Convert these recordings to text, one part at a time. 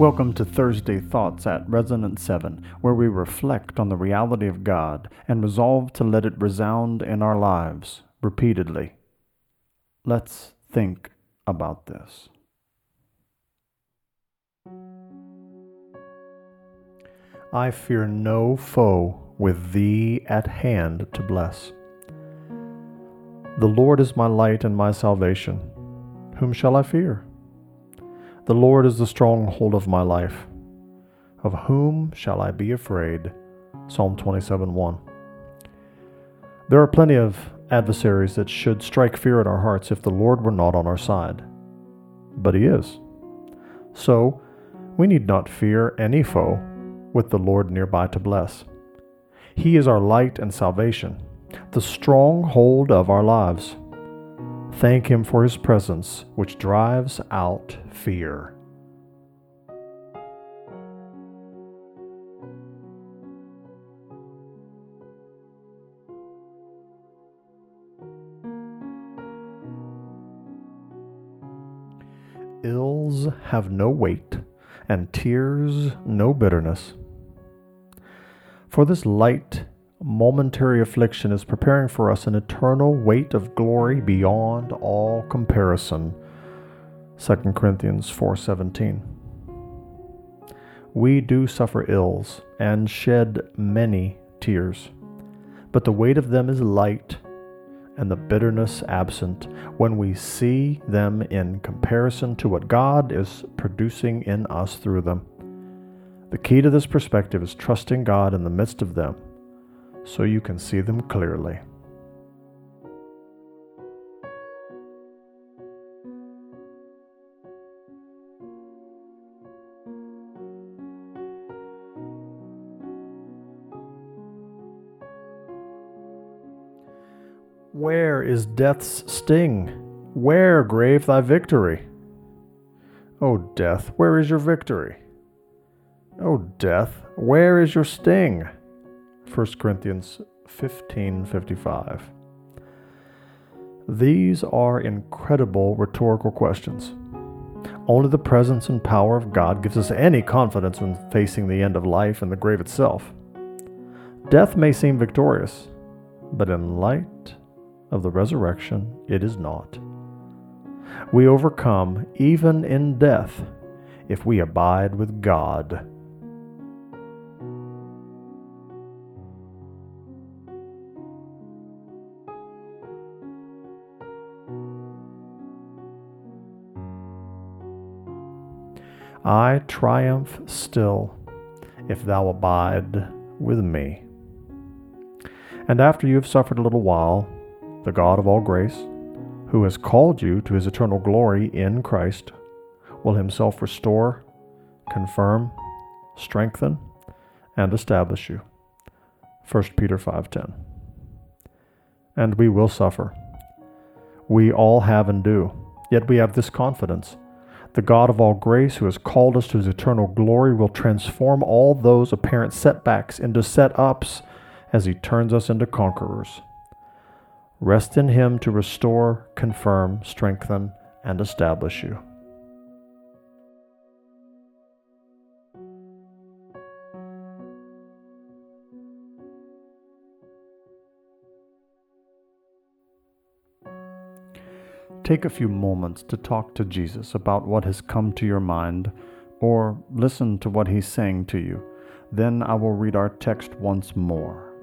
Welcome to Thursday Thoughts at Resonance 7, where we reflect on the reality of God and resolve to let it resound in our lives repeatedly. Let's think about this. I fear no foe with thee at hand to bless. The Lord is my light and my salvation. Whom shall I fear? The Lord is the stronghold of my life. Of whom shall I be afraid? Psalm 27 1. There are plenty of adversaries that should strike fear in our hearts if the Lord were not on our side. But He is. So, we need not fear any foe with the Lord nearby to bless. He is our light and salvation, the stronghold of our lives. Thank Him for His presence, which drives out fear. Ills have no weight, and tears no bitterness. For this light momentary affliction is preparing for us an eternal weight of glory beyond all comparison. 2 Corinthians 4:17. We do suffer ills and shed many tears, but the weight of them is light and the bitterness absent when we see them in comparison to what God is producing in us through them. The key to this perspective is trusting God in the midst of them so you can see them clearly. Where is death's sting? Where, grave, thy victory? O death, where is your victory? O death, where is your sting? 1 Corinthians 15:55. These are incredible rhetorical questions. Only the presence and power of God gives us any confidence when facing the end of life and the grave itself. Death may seem victorious, but in light of the resurrection, it is not. We overcome even in death if we abide with God I triumph still, if thou abide with me. And after you have suffered a little while, the God of all grace, who has called you to his eternal glory in Christ, will himself restore, confirm, strengthen, and establish you. 1 Peter 5:10. And we will suffer. We all have and do. Yet we have this confidence the God of all grace, who has called us to his eternal glory, will transform all those apparent setbacks into set ups as he turns us into conquerors. Rest in him to restore, confirm, strengthen, and establish you. Take a few moments to talk to Jesus about what has come to your mind or listen to what he's saying to you. Then I will read our text once more.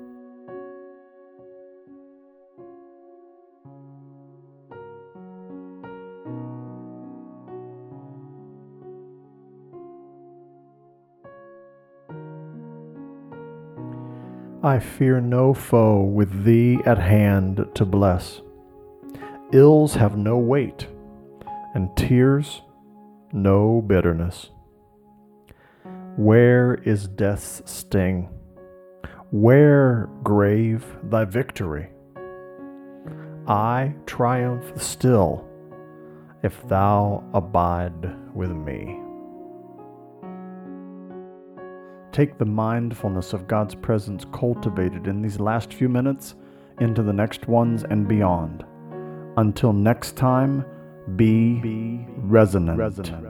I fear no foe with thee at hand to bless. Ills have no weight, and tears no bitterness. Where is death's sting? Where, grave, thy victory? I triumph still if thou abide with me. Take the mindfulness of God's presence cultivated in these last few minutes into the next ones and beyond. Until next time, be, be resonant. resonant.